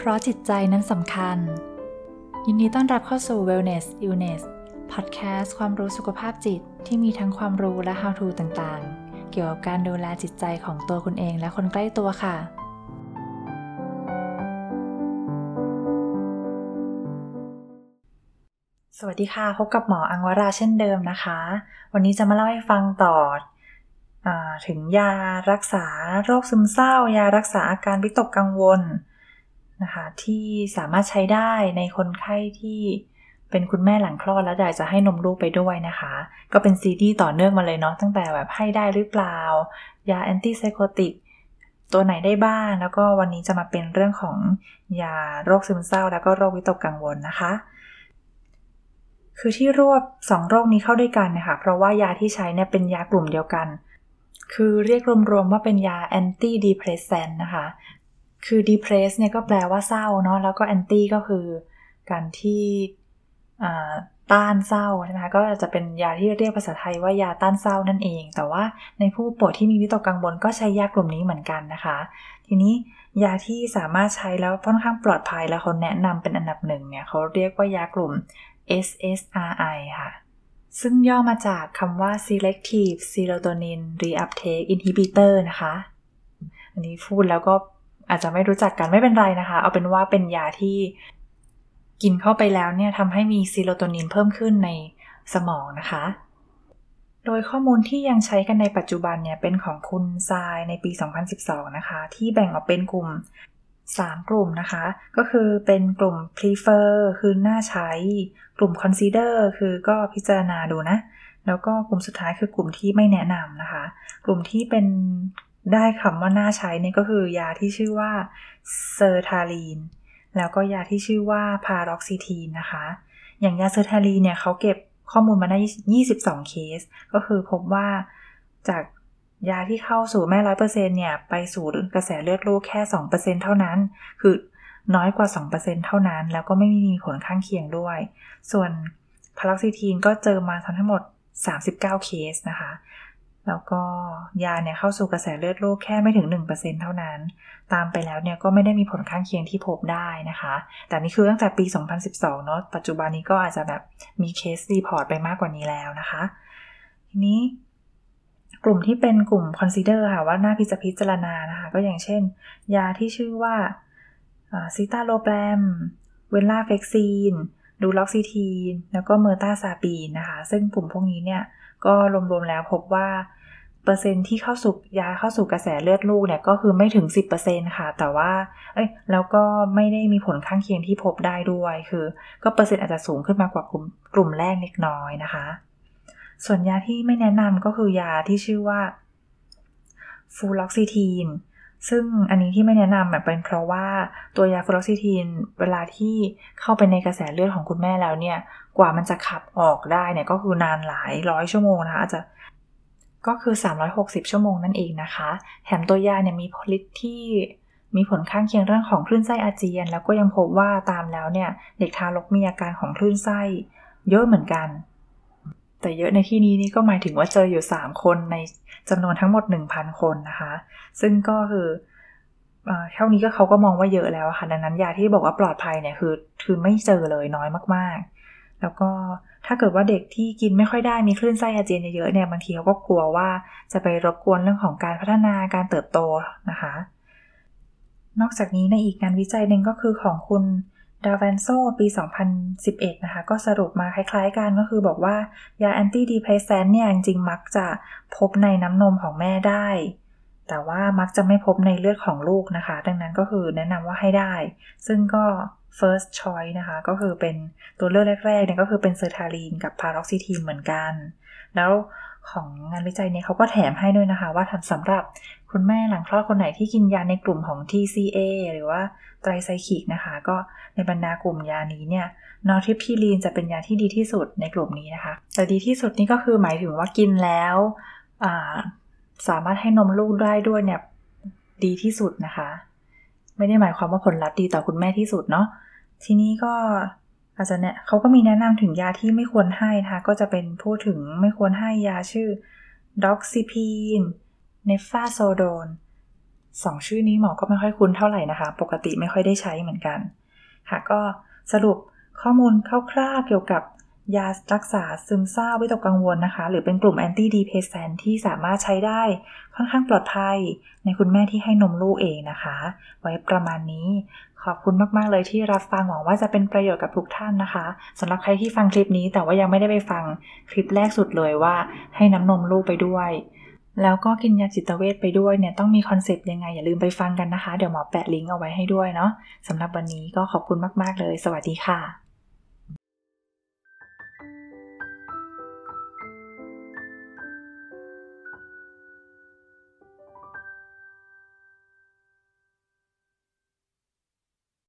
เพราะจิตใจนั้นสำคัญ ยินดีต้อนรับเข้าสู่ Wellness Illness Podcast ความรู้สุขภาพจิตที่มีทั้งความรู้และ how to ต่างๆ เกี่ยวกับการดูแลจิตใจของตัวคุณเองและคนใกล้ตัวค่ะ สวัสดีค่ะ พบกับหมออังวราเช่นเดิมนะคะ วันนี้จะมาเล่าให้ฟังต่ออถึงยารักษาโรคซึมเศร้า ยารักษาอาการวิตกกังวล นะคะที่สามารถใช้ได้ในคนไข้ที่เป็นคุณแม่หลังคลอดแล้วอยากจะให้นมลูกไปด้วยนะคะ ก็เป็นซีดีต่อเนื่องมาเลยเนาะตั้งแต่แบบให้ได้หรือเปล่า ยาแอนตี้ไซโคติกตัวไหนได้บ้าง แล้วก็วันนี้จะมาเป็นเรื่องของยาโรคซึมเศร้า แล้วก็โรควิตกกังวลนะคะ คือที่รวบ 2 โรคนี้เข้าด้วยกันนะคะ เพราะว่ายาที่ใช้เนี่ยเป็นยากลุ่มเดียวกัน คือเรียกรวมๆว่าเป็นยาแอนตี้ดีเพรสเซนนะคะ คือ depress เนี่ยก็แปลว่าเศร้าเนาะแล้วก็ anti ก็คือการที่ต้านเศร้าใช่ไหมคะก็จะเป็นยาที่เรียกภาษาไทยว่ายาต้านเศร้านั่นเอง แต่ว่าในผู้ป่วยที่มีวิตกกังวลก็ใช้ยากลุ่มนี้เหมือนกันนะคะ ทีนี้ยาที่สามารถใช้แล้วค่อนข้างปลอดภัยแล้วเขาแนะนำเป็นอันดับหนึ่งเนี่ยเขาเรียกว่ายากลุ่ม SSRI ค่ะ ซึ่งย่อมาจากคำว่า selective serotonin reuptake inhibitor นะคะ อันนี้พูดแล้วก็ อาจจะไม่รู้จักกันไม่เป็นไรนะคะ เอาเป็นว่าเป็นยาที่กินเข้าไปแล้วเนี่ยทำให้มีซีโรโทนินเพิ่มขึ้นในสมองนะคะ โดยข้อมูลที่ยังใช้กันในปัจจุบันเนี่ยเป็นของคุณทรายในปี 2012 นะคะ ที่แบ่งออกเป็นกลุ่ม 3 กลุ่มนะคะ ก็คือเป็นกลุ่ม prefer คือน่าใช้ กลุ่ม consider คือก็พิจารณาดูนะ แล้วก็กลุ่มสุดท้ายคือกลุ่มที่ไม่แนะนำนะคะ กลุ่มที่เป็น ได้คำว่าน่าใช้นี่ก็คือยาที่ชื่อว่า sertraline แล้วก็ยาที่ชื่อว่า paroxetine นะคะ อย่างยา sertraline เนี่ยเขาเก็บข้อมูลมาได้ 22 เคส ก็คือพบว่าจากยาที่เข้าสู่แม่ร้อยเปอร์เซ็นต์เนี่ย ไปสู่กระแสเลือดลูกแค่2%เซ็นเท่านั้น คือน้อยกว่า2%เท่านั้น แล้วก็ไม่มีผลข้างเคียงด้วย ส่วน paroxetine ก็เจอมาทั้งหมด 39 เคสนะคะ แล้วก็ยาเนี่ยเข้าสู่กระแสเลือดลูกแค่ไม่ถึง 1%เท่านั้น ตามไปแล้วเนี่ยก็ไม่ได้มีผลข้างเคียงที่พบได้นะคะ แต่นี่คือตั้งแต่ปี 2012 เนาะปัจจุบันนี้ก็อาจจะแบบมี case report ไปมากกว่านี้แล้วนะคะ ทีนี้กลุ่มที่เป็นกลุ่ม consider ค่ะว่าน่าพิจพิจารณานะคะ ก็อย่างเช่น ยาที่ชื่อว่า citalopram venlafaxine duloxetine แล้วก็ mirtazapine นะคะ ซึ่งกลุ่มพวกนี้เนี่ย ก็รวมๆแล้วพบว่า เปอร์เซ็นต์ที่เข้าสู่ยาเข้าสู่กระแสเลือดลูกเนี่ยก็คือไม่ถึง 10%ค่ะ แต่ว่าเอ้ยแล้วก็ไม่ได้มีผลข้างเคียงที่พบได้ด้วยคือ ก็เปอร์เซ็นต์อาจจะสูงขึ้นมากว่ากลุ่มกลุ่มแรกเล็กน้อยนะคะ ส่วนยาที่ไม่แนะนำก็คือยาที่ชื่อว่าฟูลอกซิทีนซึ่งอันนี้ที่ไม่แนะนำเป็นเพราะว่าตัวยาฟูลอกซิทีนเวลาที่เข้าไปในกระแสเลือดของคุณแม่แล้วเนี่ย กว่ามันจะขับออกได้เนี่ยก็คือนานหลายร้อยชั่วโมงนะคะอาจจะ ก็คือ 360 ชั่วโมงนั่นเองนะคะ แถมตัวยาเนี่ยมีผลิตที่มีผลข้างเคียงเรื่องของคลื่นไส้อาเจียน แล้วก็ยังพบว่าตามแล้วเนี่ยเด็กทารกมีอาการของคลื่นไส้ เยอะเหมือนกัน แต่เยอะในที่นี้นี่ก็หมายถึงว่าเจออยู่ 3 คนในจำนวนทั้งหมด 1,000 คนนะคะ ซึ่งก็คือเท่านี้ก็เขาก็มองว่าเยอะแล้วค่ะดังนั้นยาที่บอกว่าปลอดภัยเนี่ยคือคือไม่เจอเลยน้อยมากๆ แล้วก็ถ้าเกิดว่าเด็กที่กินไม่ค่อยได้มีคลื่นไส้อาเจียนเยอะๆเนี่ยบางทีเขาก็กลัวว่าจะไปรบกวนเรื่องของการพัฒนาการเติบโตนะคะ นอกจากนี้ในอีกงานวิจัยหนึ่งก็คือของคุณดาวันโซปี 2011 นะคะ ก็สรุปมาคล้ายๆกันก็คือบอกว่ายา antidepressant เนี่ยจริงๆ มักจะพบในน้ำนมของแม่ได้ แต่ว่ามักจะไม่พบในเลือดของลูกนะคะ ดังนั้นก็คือแนะนำว่าให้ได้ ซึ่งก็ first choice นะคะ ก็คือเป็นตัวเลือกแรกๆเนี่ยก็คือเป็น sertraline กับ paroxetine เหมือนกัน แล้วของงานวิจัยเนี่ยเขาก็แถมให้ด้วยนะคะ ว่าสำหรับคุณแม่หลังคลอดคนไหนที่กินยาในกลุ่มของ TCA หรือว่า tricyclic นะคะ ก็ในบรรดากลุ่มยานี้เนี่ย nortriptyline จะเป็นยาที่ดีที่สุดในกลุ่มนี้นะคะ แต่ดีที่สุดนี่ก็คือหมายถึงว่ากินแล้วสามารถให้นมลูกได้ด้วยเนี่ยดีที่สุดนะคะ ไม่ได้หมายความว่าผลลัพธ์ดีต่อคุณแม่ที่สุดเนาะทีนี้ก็อาจจะเนี่ยเขาก็มีแนะนำถึงยาที่ไม่ควรให้นะคะก็จะเป็นพูดถึงไม่ควรให้ยาชื่อ doxepin nefazodone สองชื่อนี้หมอก็ไม่ค่อยคุ้นเท่าไหร่นะคะ ปกติไม่ค่อยได้ใช้เหมือนกัน ค่ะก็สรุปข้อมูลคร่าวๆเกี่ยวกับ ยารักษาซึมเศร้าวิตกกังวลนะคะ หรือเป็นกลุ่ม antidepressant ที่สามารถใช้ได้ค่อนข้างปลอดภัย ในคุณแม่ที่ให้นมลูกเองนะคะ ไว้ประมาณนี้ขอบคุณมาก ๆ เลยที่รับฟังหวังว่าจะเป็นประโยชน์กับทุกท่านนะคะสำหรับใครที่ฟังคลิปนี้แต่ว่ายังไม่ได้ไปฟังคลิปแรกสุดเลยว่า ให้น้ำนมลูกไปด้วย แล้วก็กินยาจิตเวชไปด้วยเนี่ยต้องมี concept ยังไงอย่าลืมไปฟังกันนะคะ เดี๋ยวหมอแปะลิงก์เอาไว้ให้ด้วยเนาะสำหรับวันนี้ก็ขอบคุณมาก ๆ เลย สวัสดีค่ะ